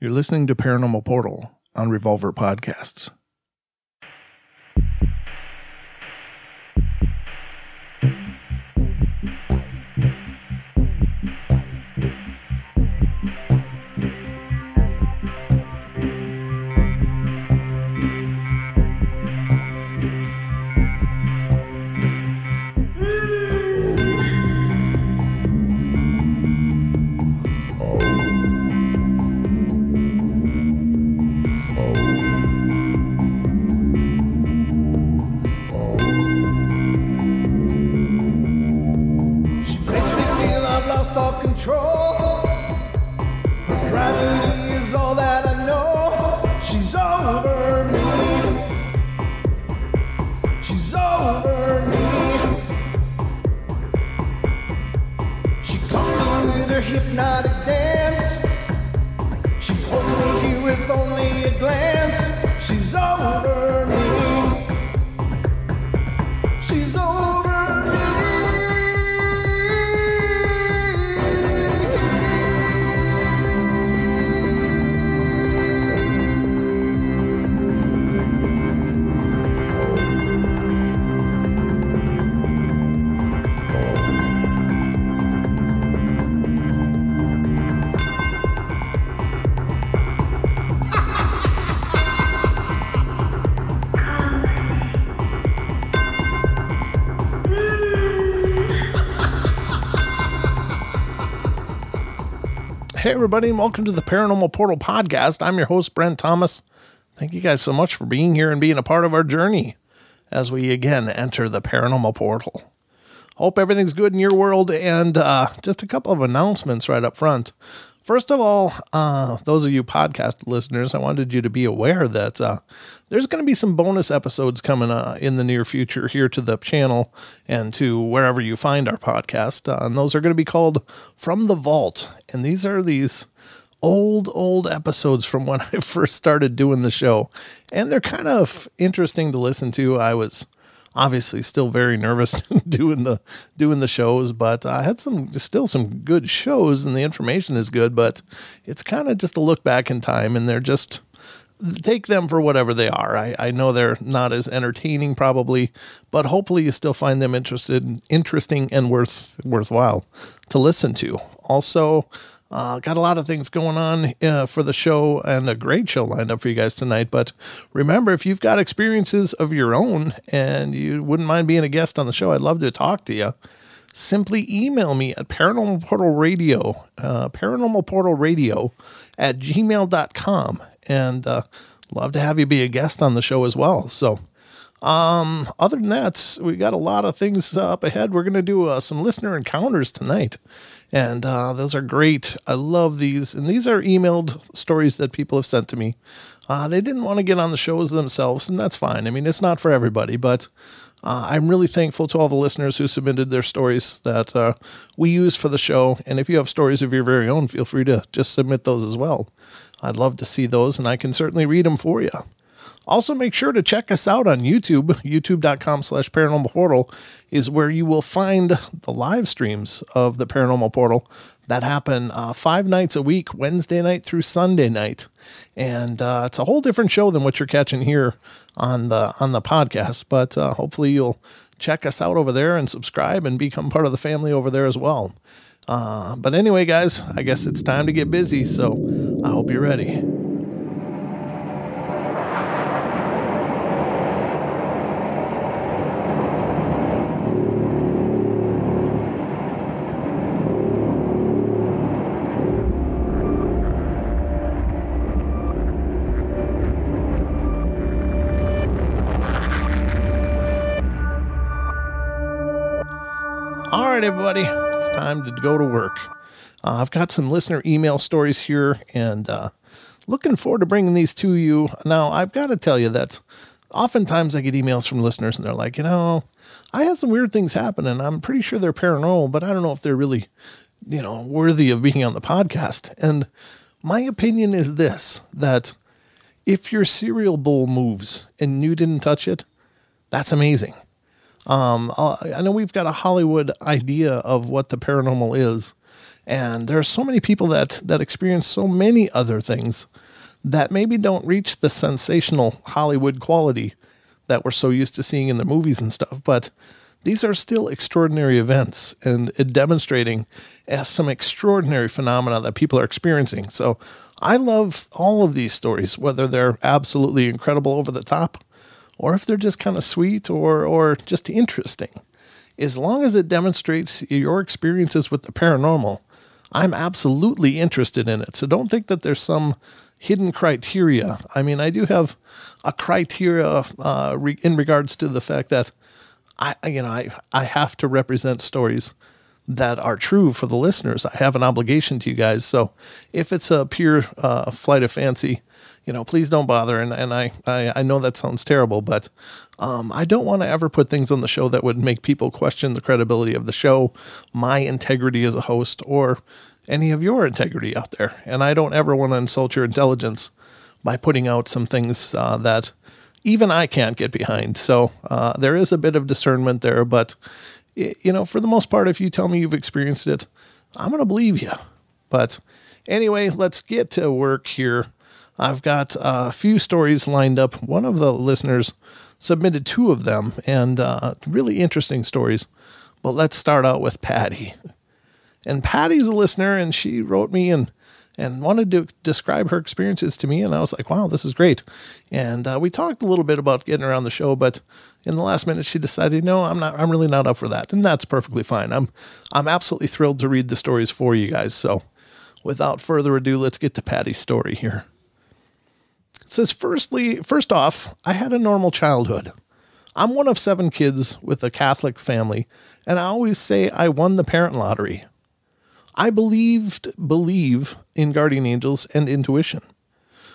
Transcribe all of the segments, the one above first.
You're listening to Paranormal Portal on Revolver Podcasts. Hey, everybody, and welcome to the Paranormal Portal Podcast. I'm your host, Brent Thomas. Thank you guys so much for being here and being a part of our journey as we again enter the Paranormal Portal. Hope everything's good in your world, and uh, just a couple of announcements right up front. First of all, uh, those of you podcast listeners, I wanted you to be aware that uh, there's going to be some bonus episodes coming uh, in the near future here to the channel and to wherever you find our podcast. Uh, and those are going to be called From the Vault. And these are these old, old episodes from when I first started doing the show. And they're kind of interesting to listen to. I was obviously still very nervous doing the doing the shows but i had some still some good shows and the information is good but it's kind of just a look back in time and they're just take them for whatever they are. I, I know they're not as entertaining probably but hopefully you still find them interested interesting and worth worthwhile to listen to. Also uh, got a lot of things going on uh, for the show and a great show lined up for you guys tonight. But remember, if you've got experiences of your own and you wouldn't mind being a guest on the show, I'd love to talk to you. Simply email me at paranormal portal radio, uh, paranormal portal radio at gmail.com. And uh, love to have you be a guest on the show as well. So, um, other than that, we got a lot of things up ahead. We're going to do uh, some listener encounters tonight. And uh, those are great. I love these. And these are emailed stories that people have sent to me. Uh, they didn't want to get on the shows themselves, and that's fine. I mean, it's not for everybody, but uh, I'm really thankful to all the listeners who submitted their stories that uh, we use for the show. And if you have stories of your very own, feel free to just submit those as well. I'd love to see those, and I can certainly read them for you. Also, make sure to check us out on YouTube. YouTube.com slash paranormal portal is where you will find the live streams of the paranormal portal that happen uh, five nights a week, Wednesday night through Sunday night. And uh, it's a whole different show than what you're catching here on the on the podcast. But uh, hopefully you'll check us out over there and subscribe and become part of the family over there as well. Uh, but anyway, guys, I guess it's time to get busy. So I hope you're ready. Right, everybody, it's time to go to work. Uh, I've got some listener email stories here and uh, looking forward to bringing these to you. Now, I've got to tell you that oftentimes I get emails from listeners and they're like, you know, I had some weird things happen and I'm pretty sure they're paranormal, but I don't know if they're really, you know, worthy of being on the podcast. And my opinion is this that if your cereal bowl moves and you didn't touch it, that's amazing. Um, uh, I know we've got a Hollywood idea of what the paranormal is, And there are so many people that that experience so many other things that maybe don't reach the sensational Hollywood quality that we're so used to seeing in the movies and stuff, but these are still extraordinary events and demonstrating uh, some extraordinary phenomena that people are experiencing. So I love all of these stories, whether they're absolutely incredible over the top or if they're just kind of sweet or, or just interesting. As long as it demonstrates your experiences with the paranormal, I'm absolutely interested in it. So don't think that there's some hidden criteria. I mean, I do have a criteria uh, re- in regards to the fact that I, you know, I, I have to represent stories that are true for the listeners. I have an obligation to you guys. So if it's a pure uh, flight of fancy, you know, please don't bother. And, and I, I, I know that sounds terrible, but um, I don't want to ever put things on the show that would make people question the credibility of the show, my integrity as a host, or any of your integrity out there. And I don't ever want to insult your intelligence by putting out some things uh, that even I can't get behind. So uh, there is a bit of discernment there, but you know, for the most part, if you tell me you've experienced it, I'm going to believe you. But anyway, let's get to work here. I've got a few stories lined up. One of the listeners submitted two of them and uh, really interesting stories. But let's start out with Patty. And Patty's a listener, and she wrote me and and wanted to describe her experiences to me. And I was like, wow, this is great. And uh, we talked a little bit about getting around the show, but in the last minute, she decided, no, I'm not, I'm really not up for that. And that's perfectly fine. I'm, I'm absolutely thrilled to read the stories for you guys. So without further ado, let's get to Patty's story here. It says, firstly, first off, I had a normal childhood. I'm one of seven kids with a Catholic family, and I always say I won the parent lottery. I believed believe in guardian angels and intuition.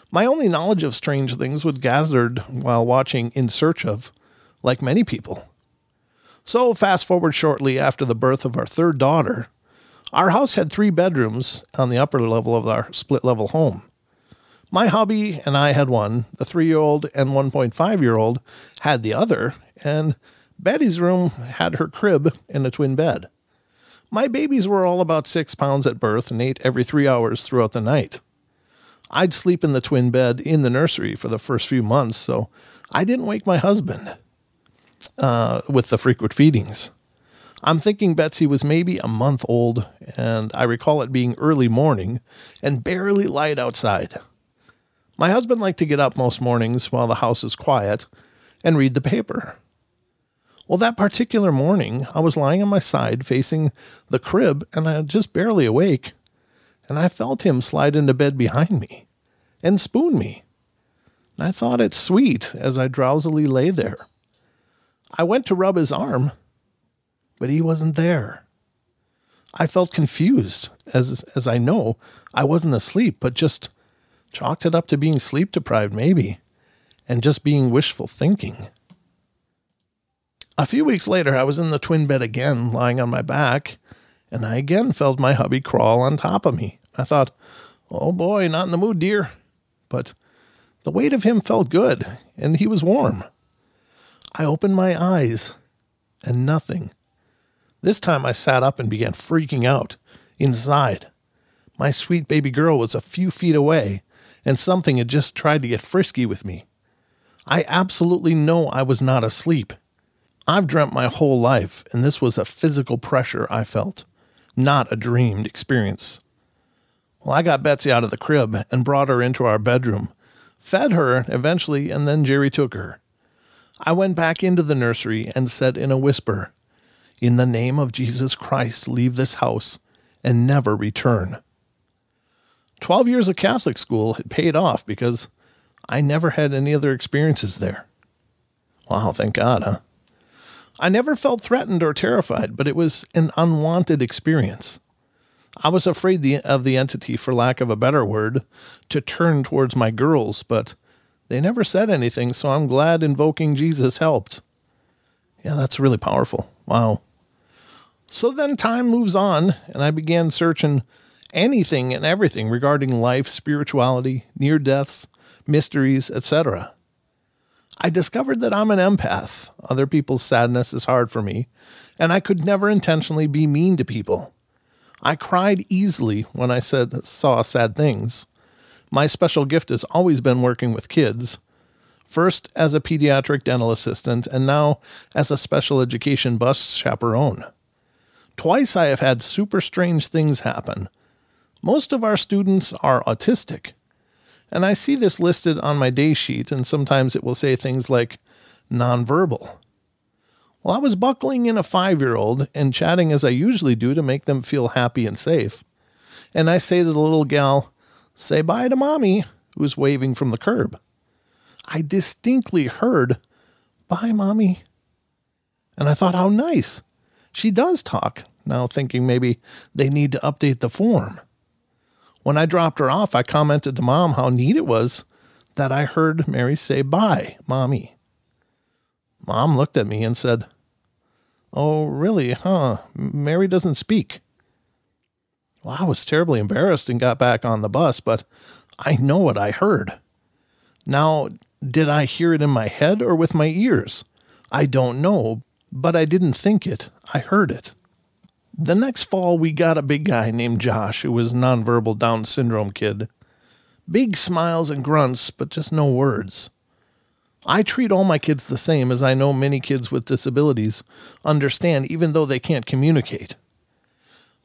My only knowledge of strange things was gathered while watching In Search of, like many people. So, fast forward shortly after the birth of our third daughter, our house had three bedrooms on the upper level of our split level home. My hobby and I had one, the three year old and 1.5 year old had the other, and Betty's room had her crib and a twin bed. My babies were all about six pounds at birth and ate every three hours throughout the night. I'd sleep in the twin bed in the nursery for the first few months, so I didn't wake my husband uh, with the frequent feedings. I'm thinking Betsy was maybe a month old, and I recall it being early morning and barely light outside. My husband liked to get up most mornings while the house is quiet and read the paper. Well, that particular morning, I was lying on my side facing the crib and I just barely awake, and I felt him slide into bed behind me and spoon me. And I thought it sweet as I drowsily lay there. I went to rub his arm, but he wasn't there. I felt confused, as, as I know I wasn't asleep, but just chalked it up to being sleep deprived, maybe, and just being wishful thinking. A few weeks later, I was in the twin bed again, lying on my back, and I again felt my hubby crawl on top of me. I thought, oh boy, not in the mood, dear. But the weight of him felt good, and he was warm. I opened my eyes, and nothing. This time I sat up and began freaking out. Inside, my sweet baby girl was a few feet away, and something had just tried to get frisky with me. I absolutely know I was not asleep. I've dreamt my whole life, and this was a physical pressure I felt, not a dreamed experience. Well, I got Betsy out of the crib and brought her into our bedroom, fed her eventually, and then Jerry took her. I went back into the nursery and said in a whisper, In the name of Jesus Christ, leave this house and never return. Twelve years of Catholic school had paid off because I never had any other experiences there. Wow, thank God, huh? I never felt threatened or terrified, but it was an unwanted experience. I was afraid the, of the entity, for lack of a better word, to turn towards my girls, but they never said anything, so I'm glad invoking Jesus helped. Yeah, that's really powerful. Wow. So then time moves on, and I began searching anything and everything regarding life, spirituality, near deaths, mysteries, etc. I discovered that I'm an empath. Other people's sadness is hard for me, and I could never intentionally be mean to people. I cried easily when I said saw sad things. My special gift has always been working with kids. First as a pediatric dental assistant and now as a special education bus chaperone. Twice I have had super strange things happen. Most of our students are autistic. And I see this listed on my day sheet, and sometimes it will say things like nonverbal. Well, I was buckling in a five year old and chatting as I usually do to make them feel happy and safe. And I say to the little gal, Say bye to mommy, who's waving from the curb. I distinctly heard, Bye, mommy. And I thought, How nice. She does talk, now thinking maybe they need to update the form. When I dropped her off, I commented to mom how neat it was that I heard Mary say, Bye, mommy. Mom looked at me and said, Oh, really, huh? Mary doesn't speak. Well, I was terribly embarrassed and got back on the bus, but I know what I heard. Now, did I hear it in my head or with my ears? I don't know, but I didn't think it. I heard it. The next fall, we got a big guy named Josh who was nonverbal Down syndrome kid. Big smiles and grunts, but just no words. I treat all my kids the same as I know many kids with disabilities understand, even though they can't communicate.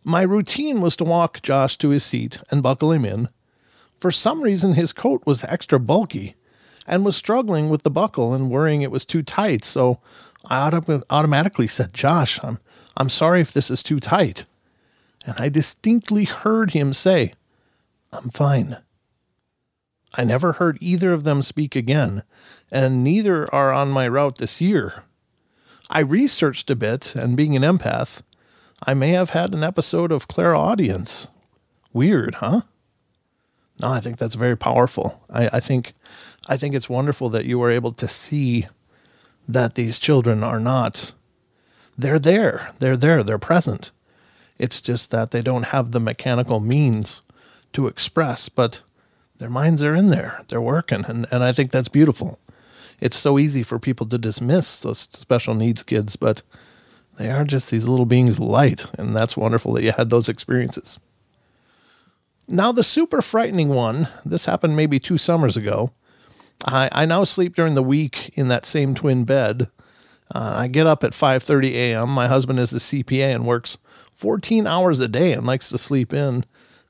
My routine was to walk Josh to his seat and buckle him in. For some reason, his coat was extra bulky and was struggling with the buckle and worrying it was too tight, so I auto- automatically said, Josh, I'm, I'm sorry if this is too tight. And I distinctly heard him say, I'm fine. I never heard either of them speak again, and neither are on my route this year. I researched a bit, and being an empath, I may have had an episode of clairaudience. Weird, huh? No, I think that's very powerful. I, I think I think it's wonderful that you were able to see that these children are not they're there. They're there. They're present. It's just that they don't have the mechanical means to express, but their minds are in there. They're working. And, and I think that's beautiful. It's so easy for people to dismiss those special needs kids, but they are just these little beings of light. And that's wonderful that you had those experiences. Now, the super frightening one, this happened maybe two summers ago. I, I now sleep during the week in that same twin bed. Uh, I get up at 5:30 a.m. My husband is the CPA and works 14 hours a day and likes to sleep in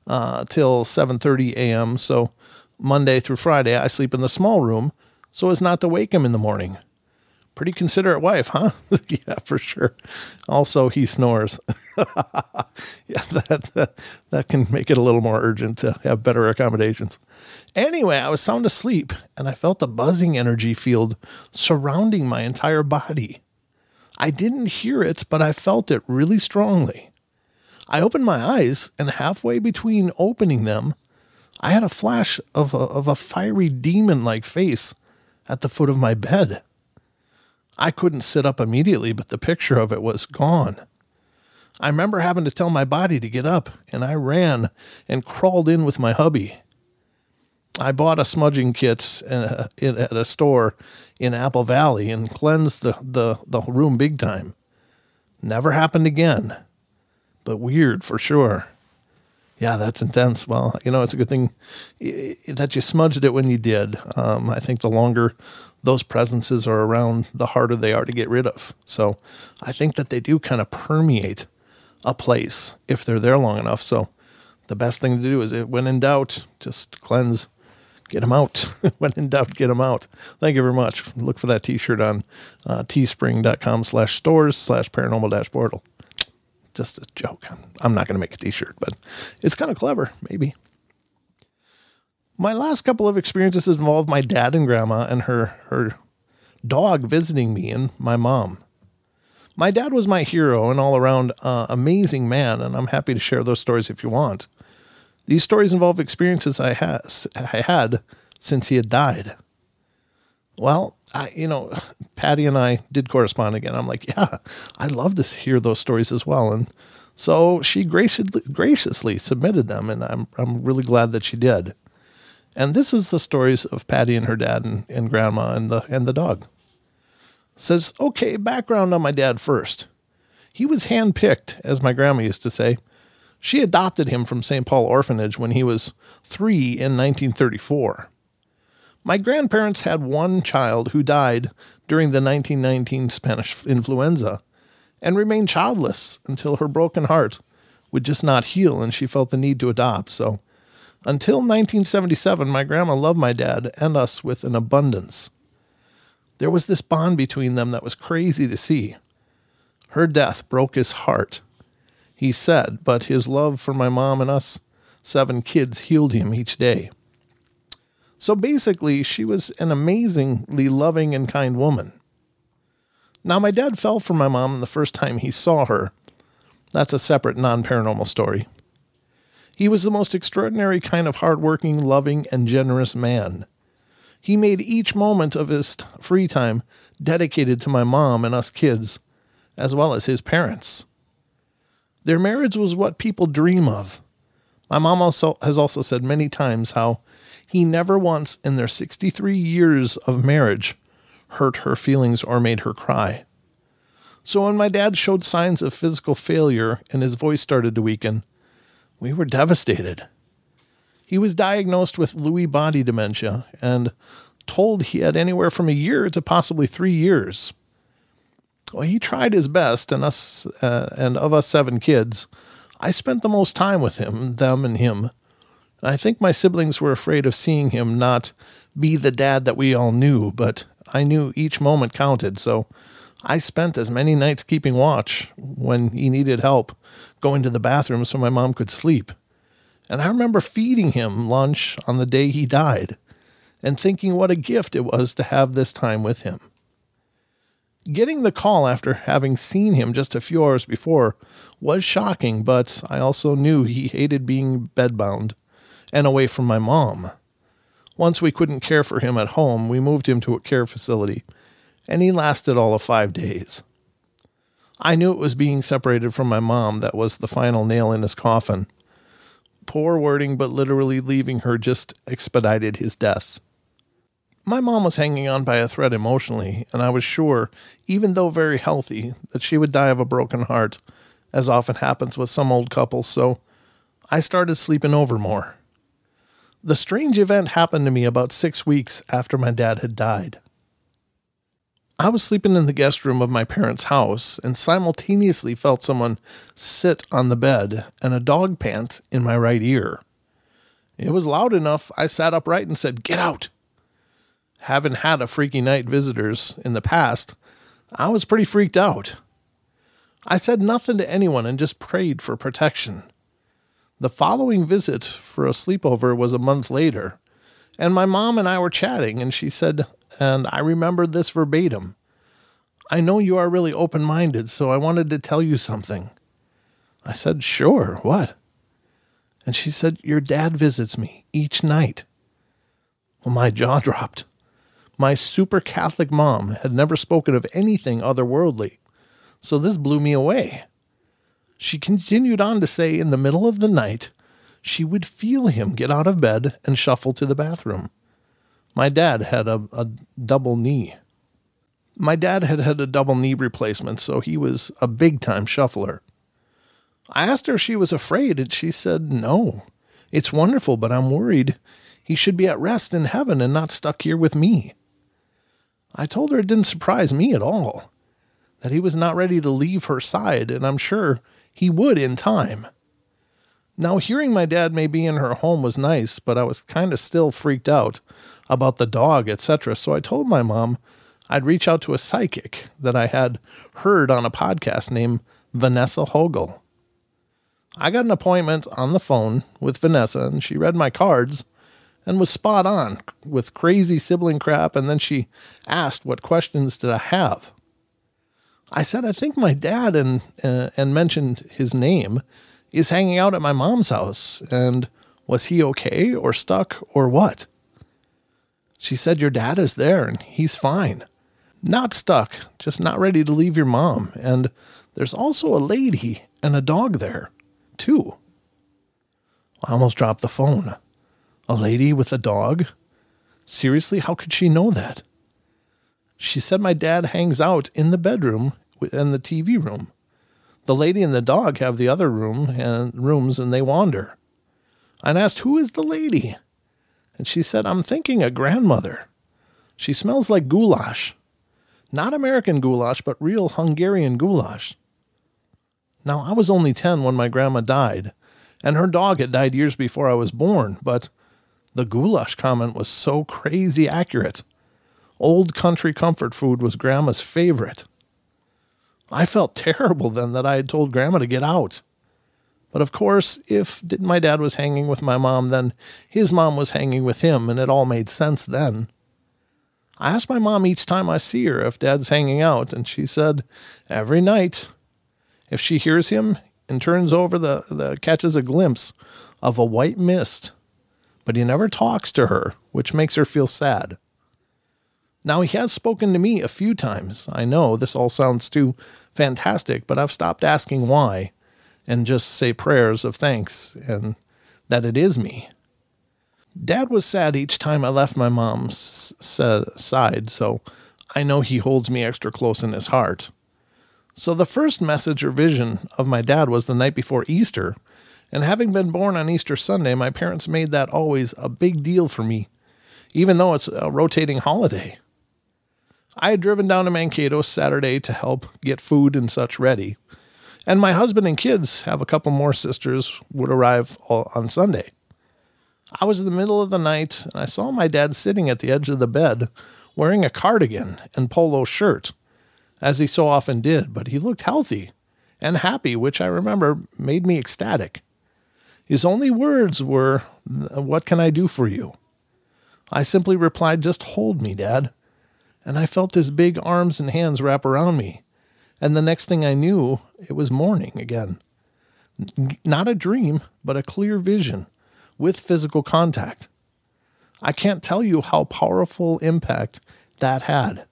uh, till 7:30 a.m. So Monday through Friday, I sleep in the small room so as not to wake him in the morning. Pretty considerate wife, huh? yeah, for sure. Also, he snores. yeah, that, that that can make it a little more urgent to have better accommodations. Anyway, I was sound asleep and I felt a buzzing energy field surrounding my entire body. I didn't hear it, but I felt it really strongly. I opened my eyes, and halfway between opening them, I had a flash of a, of a fiery demon like face at the foot of my bed. I couldn't sit up immediately, but the picture of it was gone. I remember having to tell my body to get up, and I ran and crawled in with my hubby. I bought a smudging kit uh, at a store in Apple Valley and cleansed the, the, the room big time. Never happened again, but weird for sure. Yeah, that's intense. Well, you know, it's a good thing that you smudged it when you did. Um, I think the longer those presences are around, the harder they are to get rid of. So I think that they do kind of permeate a place if they're there long enough. So the best thing to do is, when in doubt, just cleanse, get them out. when in doubt, get them out. Thank you very much. Look for that T-shirt on uh, teespring.com slash stores slash paranormal dash portal just a joke. I'm not going to make a t-shirt, but it's kind of clever, maybe. My last couple of experiences involved my dad and grandma and her her dog visiting me and my mom. My dad was my hero and all around uh, amazing man, and I'm happy to share those stories if you want. These stories involve experiences I, I had since he had died. Well, I, you know, Patty and I did correspond again. I'm like, yeah, I'd love to hear those stories as well. And so she graciously, graciously submitted them, and I'm, I'm really glad that she did. And this is the stories of Patty and her dad and, and grandma and the, and the dog. Says, okay, background on my dad first. He was handpicked, as my grandma used to say, She adopted him from St. Paul Orphanage when he was three in 1934. My grandparents had one child who died during the 1919 Spanish influenza and remained childless until her broken heart would just not heal and she felt the need to adopt. So until 1977, my grandma loved my dad and us with an abundance. There was this bond between them that was crazy to see. Her death broke his heart, he said, but his love for my mom and us seven kids healed him each day. So basically, she was an amazingly loving and kind woman. Now, my dad fell for my mom the first time he saw her. That's a separate non paranormal story. He was the most extraordinary kind of hardworking, loving, and generous man. He made each moment of his free time dedicated to my mom and us kids, as well as his parents. Their marriage was what people dream of. My mom also has also said many times how he never once in their 63 years of marriage hurt her feelings or made her cry. So when my dad showed signs of physical failure and his voice started to weaken, we were devastated. He was diagnosed with Lewy body dementia and told he had anywhere from a year to possibly three years. Well, he tried his best, and us uh, and of us seven kids, I spent the most time with him, them and him. I think my siblings were afraid of seeing him not be the dad that we all knew, but I knew each moment counted, so I spent as many nights keeping watch when he needed help, going to the bathroom so my mom could sleep. And I remember feeding him lunch on the day he died and thinking what a gift it was to have this time with him. Getting the call after having seen him just a few hours before was shocking, but I also knew he hated being bedbound and away from my mom. Once we couldn't care for him at home, we moved him to a care facility and he lasted all of five days. I knew it was being separated from my mom that was the final nail in his coffin. Poor wording, but literally leaving her just expedited his death. My mom was hanging on by a thread emotionally, and I was sure, even though very healthy, that she would die of a broken heart, as often happens with some old couples, so I started sleeping over more. The strange event happened to me about six weeks after my dad had died. I was sleeping in the guest room of my parents' house and simultaneously felt someone sit on the bed and a dog pant in my right ear. It was loud enough, I sat upright and said, Get out! Having had a freaky night visitors in the past, I was pretty freaked out. I said nothing to anyone and just prayed for protection. The following visit for a sleepover was a month later, and my mom and I were chatting, and she said, and I remembered this verbatim. I know you are really open minded, so I wanted to tell you something. I said, Sure, what? And she said, Your dad visits me each night. Well, my jaw dropped. My super Catholic mom had never spoken of anything otherworldly, so this blew me away. She continued on to say, in the middle of the night, she would feel him get out of bed and shuffle to the bathroom. My dad had a, a double knee. My dad had had a double knee replacement, so he was a big time shuffler. I asked her if she was afraid, and she said, No. It's wonderful, but I'm worried he should be at rest in heaven and not stuck here with me. I told her it didn't surprise me at all, that he was not ready to leave her side, and I'm sure he would in time. Now, hearing my dad may be in her home was nice, but I was kind of still freaked out about the dog, etc. So I told my mom I'd reach out to a psychic that I had heard on a podcast named Vanessa Hogle. I got an appointment on the phone with Vanessa, and she read my cards and was spot on with crazy sibling crap. And then she asked, What questions did I have? I said, I think my dad, and, uh, and mentioned his name is hanging out at my mom's house. And was he okay or stuck or what? She said, Your dad is there and he's fine. Not stuck, just not ready to leave your mom. And there's also a lady and a dog there, too. I almost dropped the phone. A lady with a dog? Seriously, how could she know that? She said my dad hangs out in the bedroom and the TV room. The lady and the dog have the other room and rooms and they wander. I asked, Who is the lady? And she said, I'm thinking a grandmother. She smells like goulash. Not American goulash, but real Hungarian goulash. Now, I was only 10 when my grandma died, and her dog had died years before I was born, but the goulash comment was so crazy accurate. Old country comfort food was grandma's favorite. I felt terrible then that I had told grandma to get out. But of course, if my dad was hanging with my mom, then his mom was hanging with him, and it all made sense then. I ask my mom each time I see her if dad's hanging out, and she said, every night. If she hears him and turns over the, the catches a glimpse of a white mist, but he never talks to her, which makes her feel sad. Now, he has spoken to me a few times. I know this all sounds too fantastic, but I've stopped asking why and just say prayers of thanks and that it is me. Dad was sad each time I left my mom's side, so I know he holds me extra close in his heart. So the first message or vision of my dad was the night before Easter, and having been born on Easter Sunday, my parents made that always a big deal for me, even though it's a rotating holiday. I had driven down to Mankato Saturday to help get food and such ready, and my husband and kids have a couple more sisters would arrive on Sunday. I was in the middle of the night and I saw my dad sitting at the edge of the bed wearing a cardigan and polo shirt, as he so often did, but he looked healthy and happy, which I remember made me ecstatic. His only words were, What can I do for you? I simply replied, Just hold me, Dad. And I felt his big arms and hands wrap around me. And the next thing I knew, it was morning again. Not a dream, but a clear vision with physical contact. I can't tell you how powerful impact that had.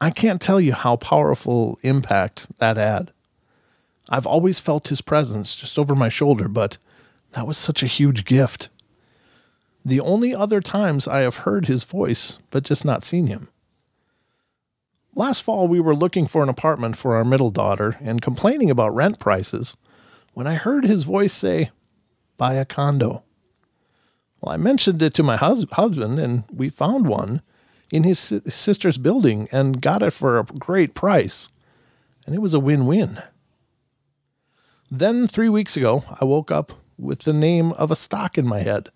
I can't tell you how powerful impact that had. I've always felt his presence just over my shoulder, but that was such a huge gift. The only other times I have heard his voice, but just not seen him. Last fall, we were looking for an apartment for our middle daughter and complaining about rent prices when I heard his voice say, Buy a condo. Well, I mentioned it to my hus- husband, and we found one in his si- sister's building and got it for a great price. And it was a win win. Then, three weeks ago, I woke up with the name of a stock in my head.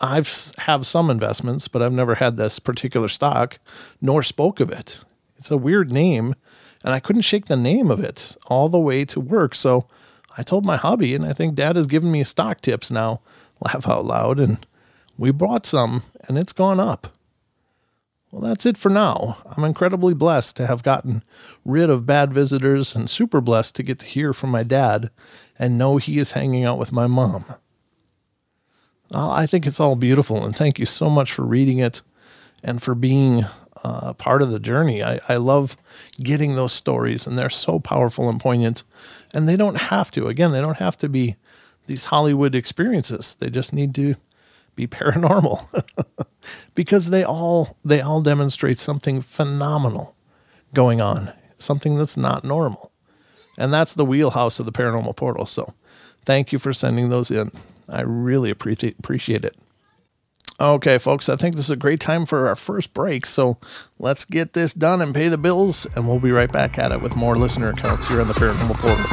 I've have some investments, but I've never had this particular stock, nor spoke of it. It's a weird name, and I couldn't shake the name of it all the way to work. So I told my hubby, and I think Dad has given me stock tips now. Laugh out loud, and we bought some, and it's gone up. Well, that's it for now. I'm incredibly blessed to have gotten rid of bad visitors and super blessed to get to hear from my dad and know he is hanging out with my mom. Uh, I think it's all beautiful, and thank you so much for reading it and for being uh, part of the journey. I, I love getting those stories, and they're so powerful and poignant. And they don't have to, again, they don't have to be these Hollywood experiences. They just need to be paranormal because they all they all demonstrate something phenomenal going on, something that's not normal. And that's the wheelhouse of the paranormal portal. So, thank you for sending those in. I really appreciate appreciate it. Okay, folks, I think this is a great time for our first break. So let's get this done and pay the bills, and we'll be right back at it with more listener accounts here on the Paranormal Portal.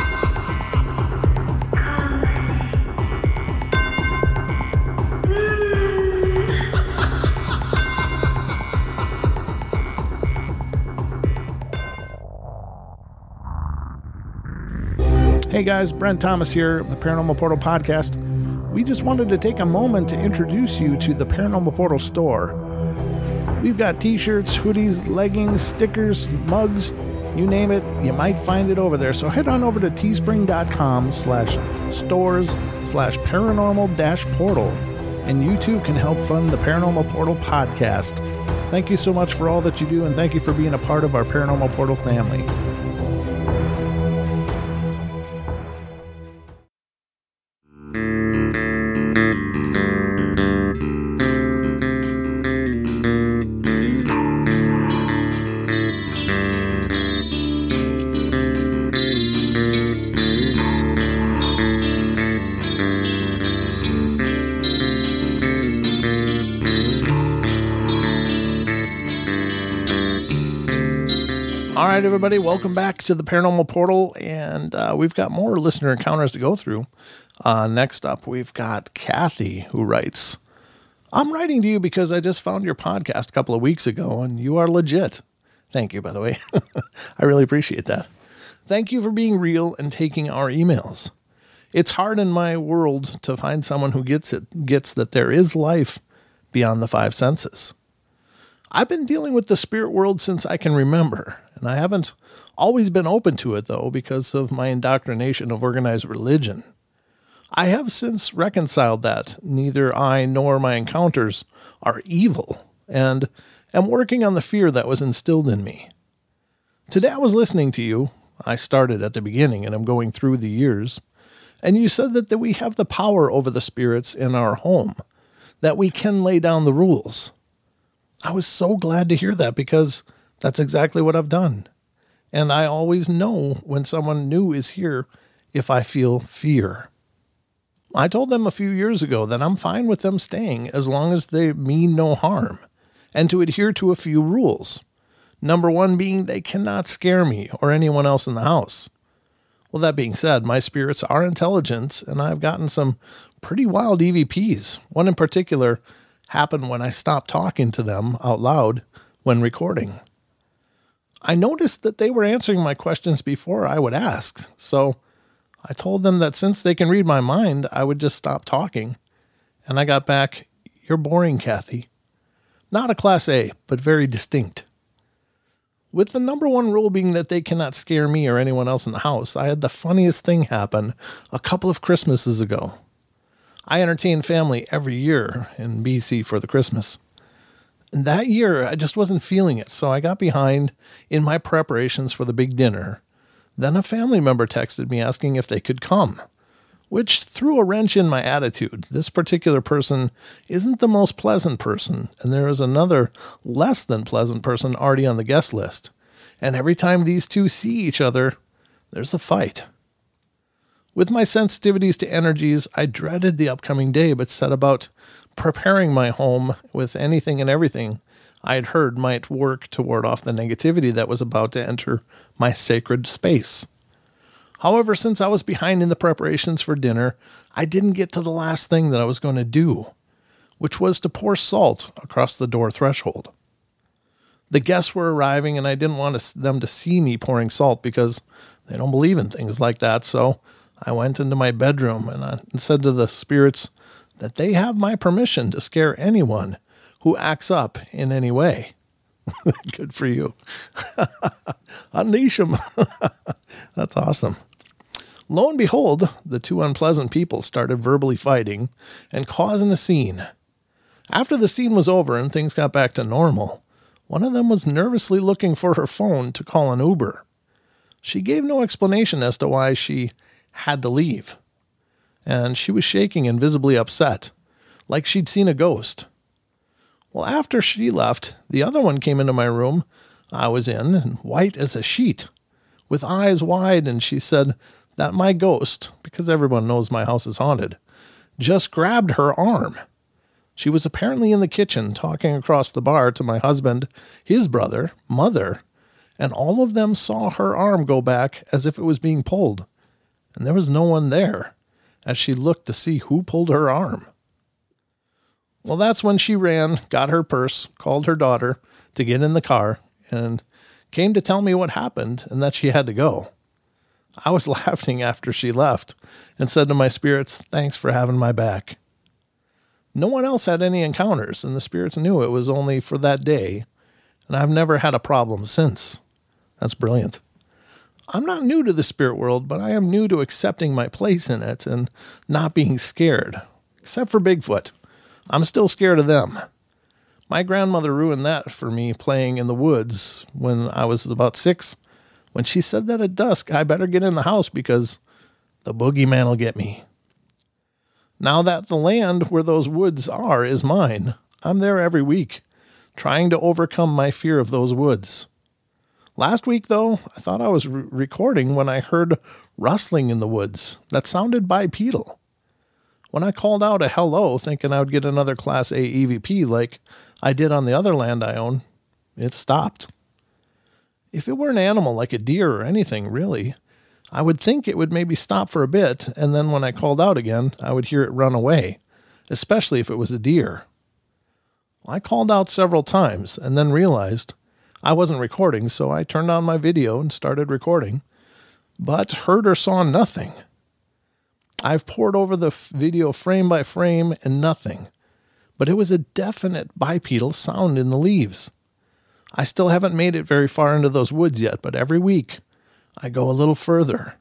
Hey guys, Brent Thomas here, the Paranormal Portal Podcast we just wanted to take a moment to introduce you to the Paranormal Portal store. We've got t shirts, hoodies, leggings, stickers, mugs, you name it, you might find it over there. So head on over to teespring.com slash stores slash paranormal dash portal, and you too can help fund the Paranormal Portal podcast. Thank you so much for all that you do, and thank you for being a part of our Paranormal Portal family. All right, everybody, welcome back to the Paranormal Portal, and uh, we've got more listener encounters to go through. Uh, next up, we've got Kathy who writes, "I'm writing to you because I just found your podcast a couple of weeks ago, and you are legit. Thank you, by the way. I really appreciate that. Thank you for being real and taking our emails. It's hard in my world to find someone who gets it, gets that there is life beyond the five senses." I've been dealing with the spirit world since I can remember, and I haven't always been open to it, though, because of my indoctrination of organized religion. I have since reconciled that neither I nor my encounters are evil, and am working on the fear that was instilled in me. Today I was listening to you. I started at the beginning and I'm going through the years. And you said that, that we have the power over the spirits in our home, that we can lay down the rules. I was so glad to hear that because that's exactly what I've done. And I always know when someone new is here if I feel fear. I told them a few years ago that I'm fine with them staying as long as they mean no harm and to adhere to a few rules. Number one being they cannot scare me or anyone else in the house. Well, that being said, my spirits are intelligent and I've gotten some pretty wild EVPs. One in particular happened when I stopped talking to them out loud when recording. I noticed that they were answering my questions before I would ask, so I told them that since they can read my mind, I would just stop talking. And I got back, You're boring, Kathy. Not a class A, but very distinct. With the number one rule being that they cannot scare me or anyone else in the house, I had the funniest thing happen a couple of Christmases ago. I entertain family every year in BC for the Christmas. And that year, I just wasn't feeling it, so I got behind in my preparations for the big dinner. Then a family member texted me asking if they could come, which threw a wrench in my attitude. This particular person isn't the most pleasant person, and there is another less than pleasant person already on the guest list. And every time these two see each other, there's a fight. With my sensitivities to energies, I dreaded the upcoming day, but set about preparing my home with anything and everything I had heard might work to ward off the negativity that was about to enter my sacred space. However, since I was behind in the preparations for dinner, I didn't get to the last thing that I was going to do, which was to pour salt across the door threshold. The guests were arriving, and I didn't want them to see me pouring salt because they don't believe in things like that. So I went into my bedroom and, said to the spirits that they have my permission to scare anyone who acts up in any way. Good for you. Unleash them. That's awesome. Lo and behold, the two unpleasant people started verbally fighting and causing a scene. After the scene was over and things got back to normal, one of them was nervously looking for her phone to call an Uber. She gave no explanation as to why she had to leave. And she was shaking and visibly upset, like she'd seen a ghost. Well, after she left, the other one came into my room I was in, and white as a sheet, with eyes wide, and she said that my ghost, because everyone knows my house is haunted, just grabbed her arm. She was apparently in the kitchen talking across the bar to my husband, his brother, mother, and all of them saw her arm go back as if it was being pulled and there was no one there as she looked to see who pulled her arm. Well, that's when she ran, got her purse, called her daughter to get in the car, and came to tell me what happened and that she had to go. I was laughing after she left and said to my spirits, Thanks for having my back. No one else had any encounters, and the spirits knew it was only for that day, and I've never had a problem since. That's brilliant. I'm not new to the spirit world, but I am new to accepting my place in it and not being scared, except for Bigfoot. I'm still scared of them. My grandmother ruined that for me playing in the woods when I was about six, when she said that at dusk I better get in the house because the boogeyman will get me. Now that the land where those woods are is mine, I'm there every week, trying to overcome my fear of those woods. Last week, though, I thought I was re- recording when I heard rustling in the woods that sounded bipedal. When I called out a hello, thinking I would get another Class A EVP like I did on the other land I own, it stopped. If it were an animal like a deer or anything, really, I would think it would maybe stop for a bit, and then when I called out again, I would hear it run away, especially if it was a deer. I called out several times and then realized I wasn't recording, so I turned on my video and started recording, but heard or saw nothing. I've poured over the f- video frame by frame and nothing, but it was a definite bipedal sound in the leaves. I still haven't made it very far into those woods yet, but every week I go a little further.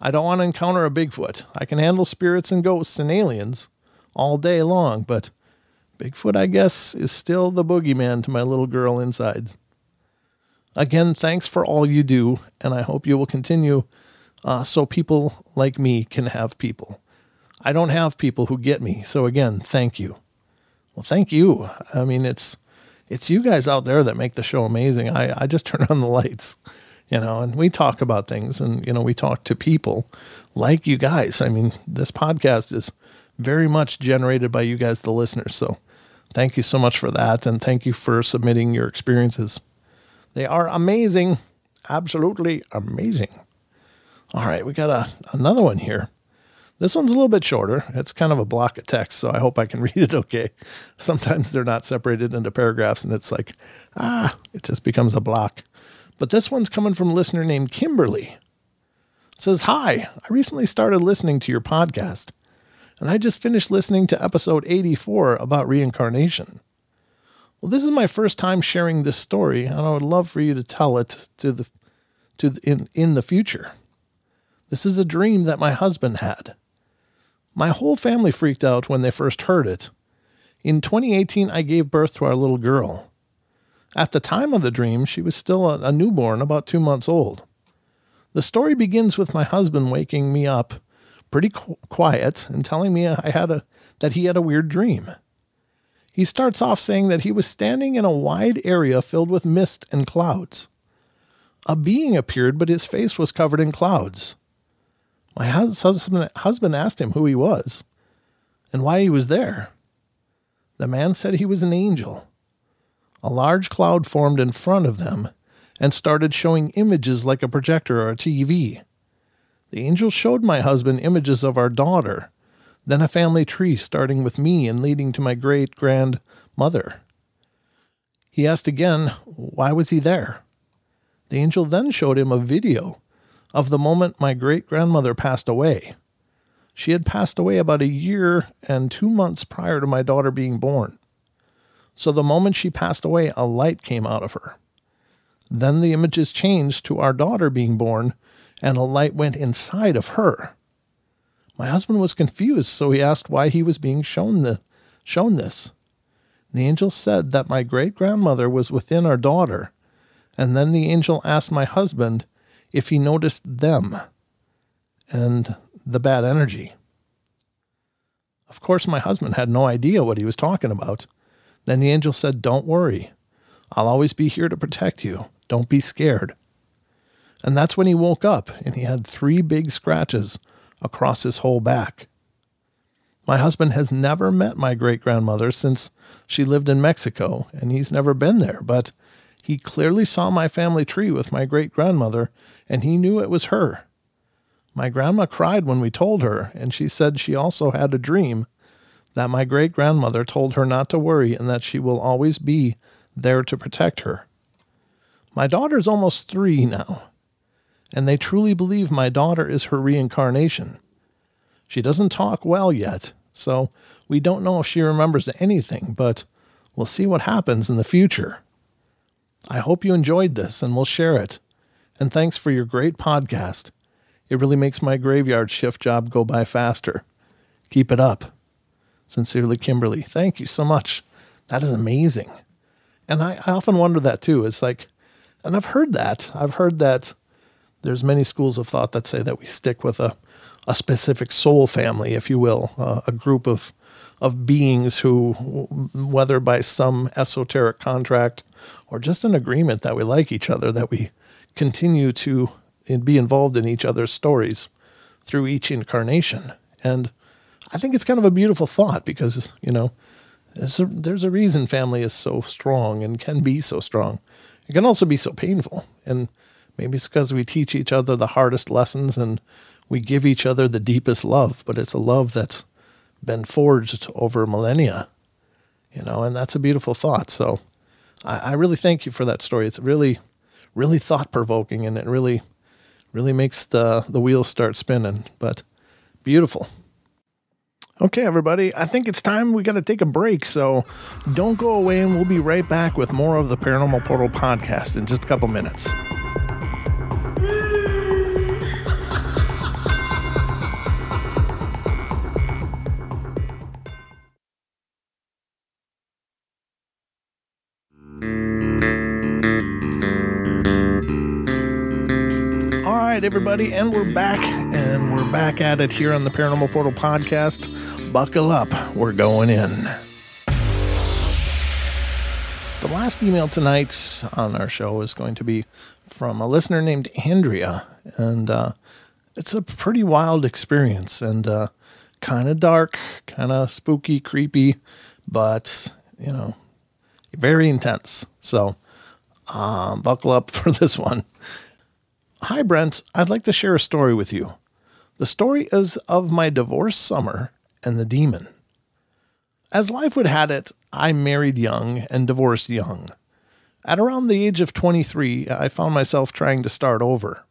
I don't want to encounter a Bigfoot. I can handle spirits and ghosts and aliens all day long, but Bigfoot, I guess, is still the boogeyman to my little girl inside. Again, thanks for all you do, and I hope you will continue uh, so people like me can have people. I don't have people who get me, so again, thank you. Well, thank you. I mean, it's it's you guys out there that make the show amazing. I, I just turn on the lights, you know, and we talk about things and, you know, we talk to people like you guys. I mean, this podcast is very much generated by you guys, the listeners. So thank you so much for that. And thank you for submitting your experiences. They are amazing. Absolutely amazing. All right, we got a, another one here. This one's a little bit shorter. It's kind of a block of text, so I hope I can read it okay. Sometimes they're not separated into paragraphs and it's like, ah, it just becomes a block. But this one's coming from a listener named Kimberly. It says, Hi, I recently started listening to your podcast, and I just finished listening to episode 84 about reincarnation. Well, this is my first time sharing this story, and I would love for you to tell it to the to the, in in the future. This is a dream that my husband had. My whole family freaked out when they first heard it. In 2018, I gave birth to our little girl. At the time of the dream, she was still a, a newborn, about two months old. The story begins with my husband waking me up pretty qu- quiet and telling me I had a that he had a weird dream. He starts off saying that he was standing in a wide area filled with mist and clouds. A being appeared, but his face was covered in clouds. My husband, husband asked him who he was and why he was there. The man said he was an angel. A large cloud formed in front of them and started showing images like a projector or a TV. The angel showed my husband images of our daughter then a family tree starting with me and leading to my great grandmother. He asked again, why was he there? The angel then showed him a video of the moment my great grandmother passed away. She had passed away about a year and two months prior to my daughter being born. So the moment she passed away, a light came out of her. Then the images changed to our daughter being born, and a light went inside of her. My husband was confused, so he asked why he was being shown the shown this. The angel said that my great grandmother was within our daughter, and then the angel asked my husband if he noticed them and the bad energy. Of course, my husband had no idea what he was talking about. Then the angel said, Don't worry. I'll always be here to protect you. Don't be scared. And that's when he woke up and he had three big scratches across his whole back. My husband has never met my great grandmother since she lived in Mexico, and he's never been there, but he clearly saw my family tree with my great grandmother, and he knew it was her. My grandma cried when we told her, and she said she also had a dream that my great grandmother told her not to worry and that she will always be there to protect her. My daughter's almost three now, and they truly believe my daughter is her reincarnation. She doesn't talk well yet, so we don't know if she remembers anything, but we'll see what happens in the future. I hope you enjoyed this and will share it. And thanks for your great podcast. It really makes my graveyard shift job go by faster. Keep it up. Sincerely, Kimberly. Thank you so much. That is amazing. And I, I often wonder that too. It's like, and I've heard that. I've heard that there's many schools of thought that say that we stick with a, a specific soul family, if you will, uh, a group of of beings who, whether by some esoteric contract or just an agreement that we like each other, that we continue to be involved in each other's stories through each incarnation. And I think it's kind of a beautiful thought because, you know, there's a, there's a reason family is so strong and can be so strong. it can also be so painful. And maybe it's because we teach each other the hardest lessons and we give each other the deepest love, but it's a love that's been forged over millennia, you know, and that's a beautiful thought. So I, I really thank you for that story. It's really, really thought provoking and it really, really makes the, the wheels start spinning, but beautiful. Okay, everybody, I think it's time we got to take a break. So don't go away, and we'll be right back with more of the Paranormal Portal podcast in just a couple minutes. Right, everybody, and we're back, and we're back at it here on the Paranormal Portal podcast. Buckle up, we're going in. The last email tonight on our show is going to be from a listener named Andrea, and uh, it's a pretty wild experience and uh, kind of dark, kind of spooky, creepy, but you know, very intense. So, um, buckle up for this one. Hi, Brent. I'd like to share a story with you. The story is of my divorce summer and the demon. As life would have it, I married young and divorced young. At around the age of 23, I found myself trying to start over.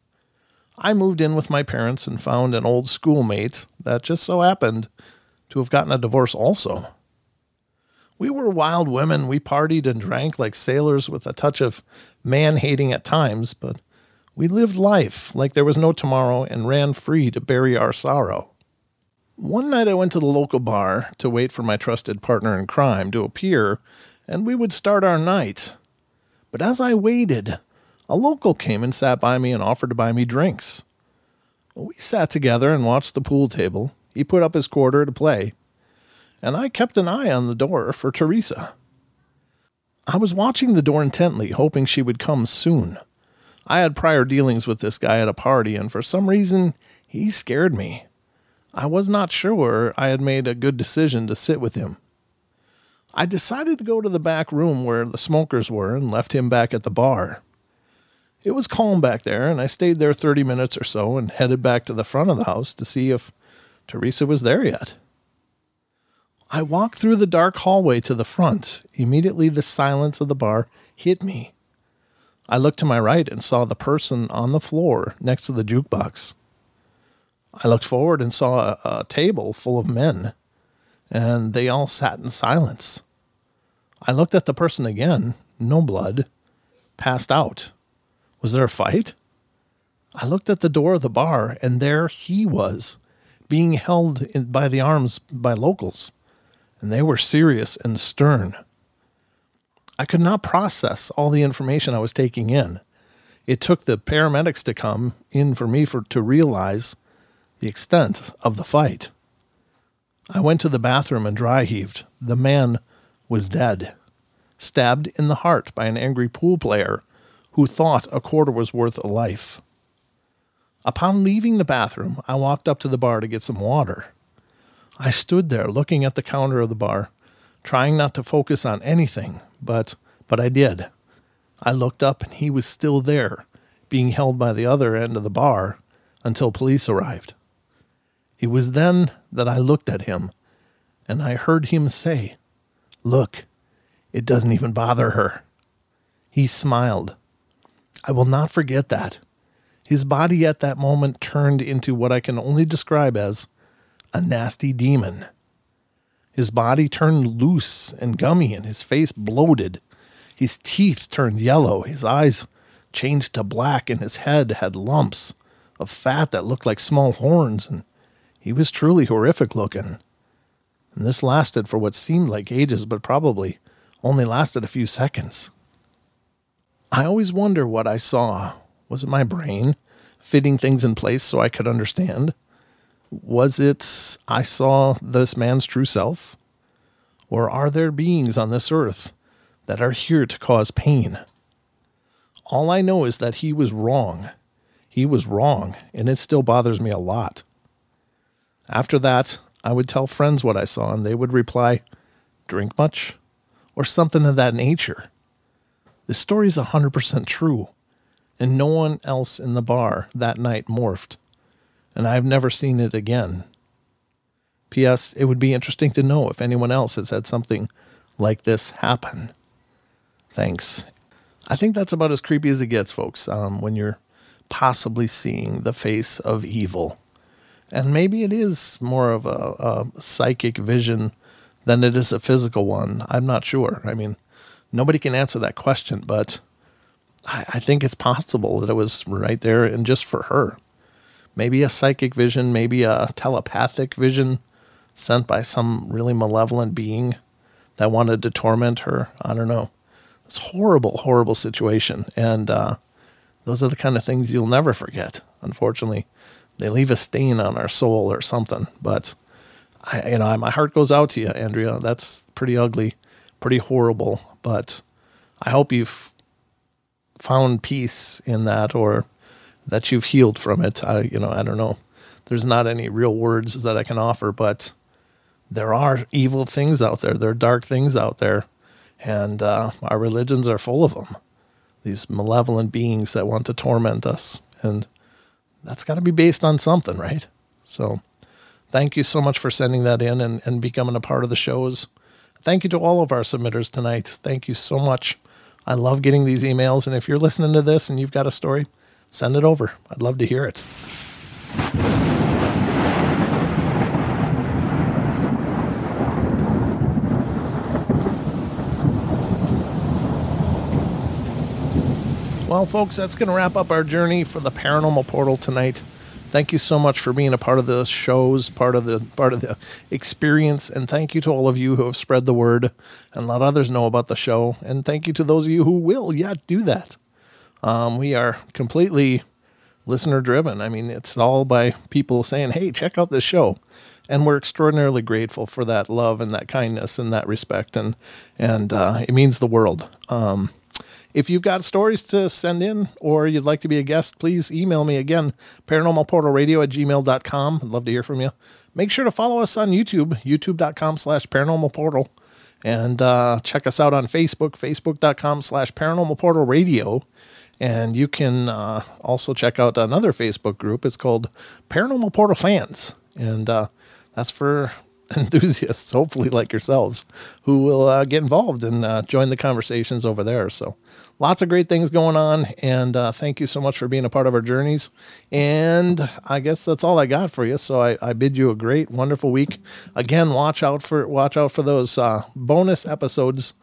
I moved in with my parents and found an old schoolmate that just so happened to have gotten a divorce also. We were wild women. We partied and drank like sailors with a touch of man hating at times, but we lived life like there was no tomorrow and ran free to bury our sorrow. One night I went to the local bar to wait for my trusted partner in crime to appear, and we would start our night. But as I waited, a local came and sat by me and offered to buy me drinks. We sat together and watched the pool table. He put up his quarter to play, and I kept an eye on the door for Teresa. I was watching the door intently, hoping she would come soon. I had prior dealings with this guy at a party, and for some reason, he scared me. I was not sure I had made a good decision to sit with him. I decided to go to the back room where the smokers were and left him back at the bar. It was calm back there, and I stayed there 30 minutes or so and headed back to the front of the house to see if Teresa was there yet. I walked through the dark hallway to the front. Immediately, the silence of the bar hit me. I looked to my right and saw the person on the floor next to the jukebox. I looked forward and saw a, a, table full of men, and they all sat in silence. I looked at the person again, no blood, passed out. Was there a fight? I looked at the door of the bar, and there he was, being held in, by the arms by locals, and they were serious and stern. I could not process all the information I was taking in. It took the paramedics to come in for me for to realize the extent of the fight. I went to the bathroom and dry heaved. The man was dead, stabbed in the heart by an angry pool player who thought a quarter was worth a life. Upon leaving the bathroom, I walked up to the bar to get some water. I stood there looking at the counter of the bar, trying not to focus on anything, but but I did. I looked up and he was still there, being held by the other end of the bar until police arrived. It was then that I looked at him and I heard him say, Look, it doesn't even bother her. He smiled. I will not forget that. His body at that moment turned into what I can only describe as a nasty demon. His body turned loose and gummy, and his face bloated. His teeth turned yellow, his eyes changed to black, and his head had lumps of fat that looked like small horns, and he was truly horrific looking. And this lasted for what seemed like ages, but probably only lasted a few seconds. I always wonder what I saw. Was it my brain fitting things in place so I could understand? Was it I saw this man's true self? Or are there beings on this earth that are here to cause pain? All I know is that he was wrong. He was wrong, and it still bothers me a lot. After that, I would tell friends what I saw, and they would reply, Drink much? Or something of that nature. The story is 100% true. And no one else in the bar that night morphed. And I've never seen it again. P.S. It would be interesting to know if anyone else has had something like this happen. Thanks. I think that's about as creepy as it gets, folks, um, when you're possibly seeing the face of evil. And maybe it is more of a, a psychic vision than it is a physical one. I'm not sure. I mean, nobody can answer that question, but I, I think it's possible that it was right there and just for her. Maybe a psychic vision, maybe a telepathic vision sent by some really malevolent being that wanted to torment her. I don't know. It's horrible, horrible situation. And uh, those are the kind of things you'll never forget. Unfortunately, they leave a stain on our soul or something. But I, you know, my heart goes out to you, Andrea. That's pretty ugly, pretty horrible. But I hope you've found peace in that, or that you've healed from it. I, you know, I don't know. There's not any real words that I can offer, but there are evil things out there. There are dark things out there, and uh, our religions are full of them. These malevolent beings that want to torment us, and that's got to be based on something, right? So, thank you so much for sending that in and, and becoming a part of the shows. Thank you to all of our submitters tonight. Thank you so much. I love getting these emails, and if you're listening to this and you've got a story, send it over. I'd love to hear it. Well, folks, that's going to wrap up our journey for the paranormal portal tonight. Thank you so much for being a part of the shows, part of the part of the experience, and thank you to all of you who have spread the word and let others know about the show. And thank you to those of you who will yet do that. Um, we are completely listener driven. I mean, it's all by people saying, "Hey, check out this show," and we're extraordinarily grateful for that love and that kindness and that respect, and and uh, it means the world. Um, if you've got stories to send in or you'd like to be a guest, please email me again, paranormalportalradio at gmail.com. I'd love to hear from you. Make sure to follow us on YouTube, youtube.com slash paranormalportal. And uh, check us out on Facebook, facebook.com slash paranormalportalradio. And you can uh, also check out another Facebook group. It's called Paranormal Portal Fans. And uh, that's for enthusiasts, hopefully like yourselves, who will uh, get involved and uh, join the conversations over there. So lots of great things going on. And uh, thank you so much for being a part of our journeys. And I guess that's all I got for you. So I, I bid you a great, wonderful week. Again, watch out for watch out for those uh, bonus episodes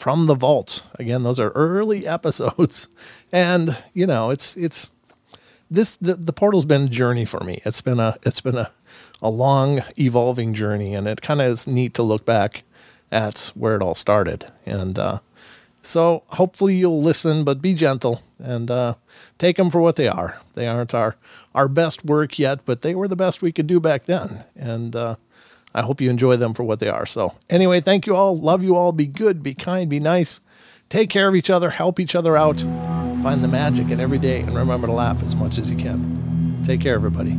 from the vault. Again, those are early episodes, and you know it's it's this the, the portal's been a journey for me. It's been a it's been a a long evolving journey, and it kind of is neat to look back at where it all started. And uh, so hopefully you'll listen, but be gentle and uh, take them for what they are. They aren't our our best work yet, but they were the best we could do back then. And uh, I hope you enjoy them for what they are. So anyway, thank you all. Love you all. Be good. Be kind. Be nice. Take care of each other. Help each other out. Find the magic in every day, and remember to laugh as much as you can. Take care, everybody.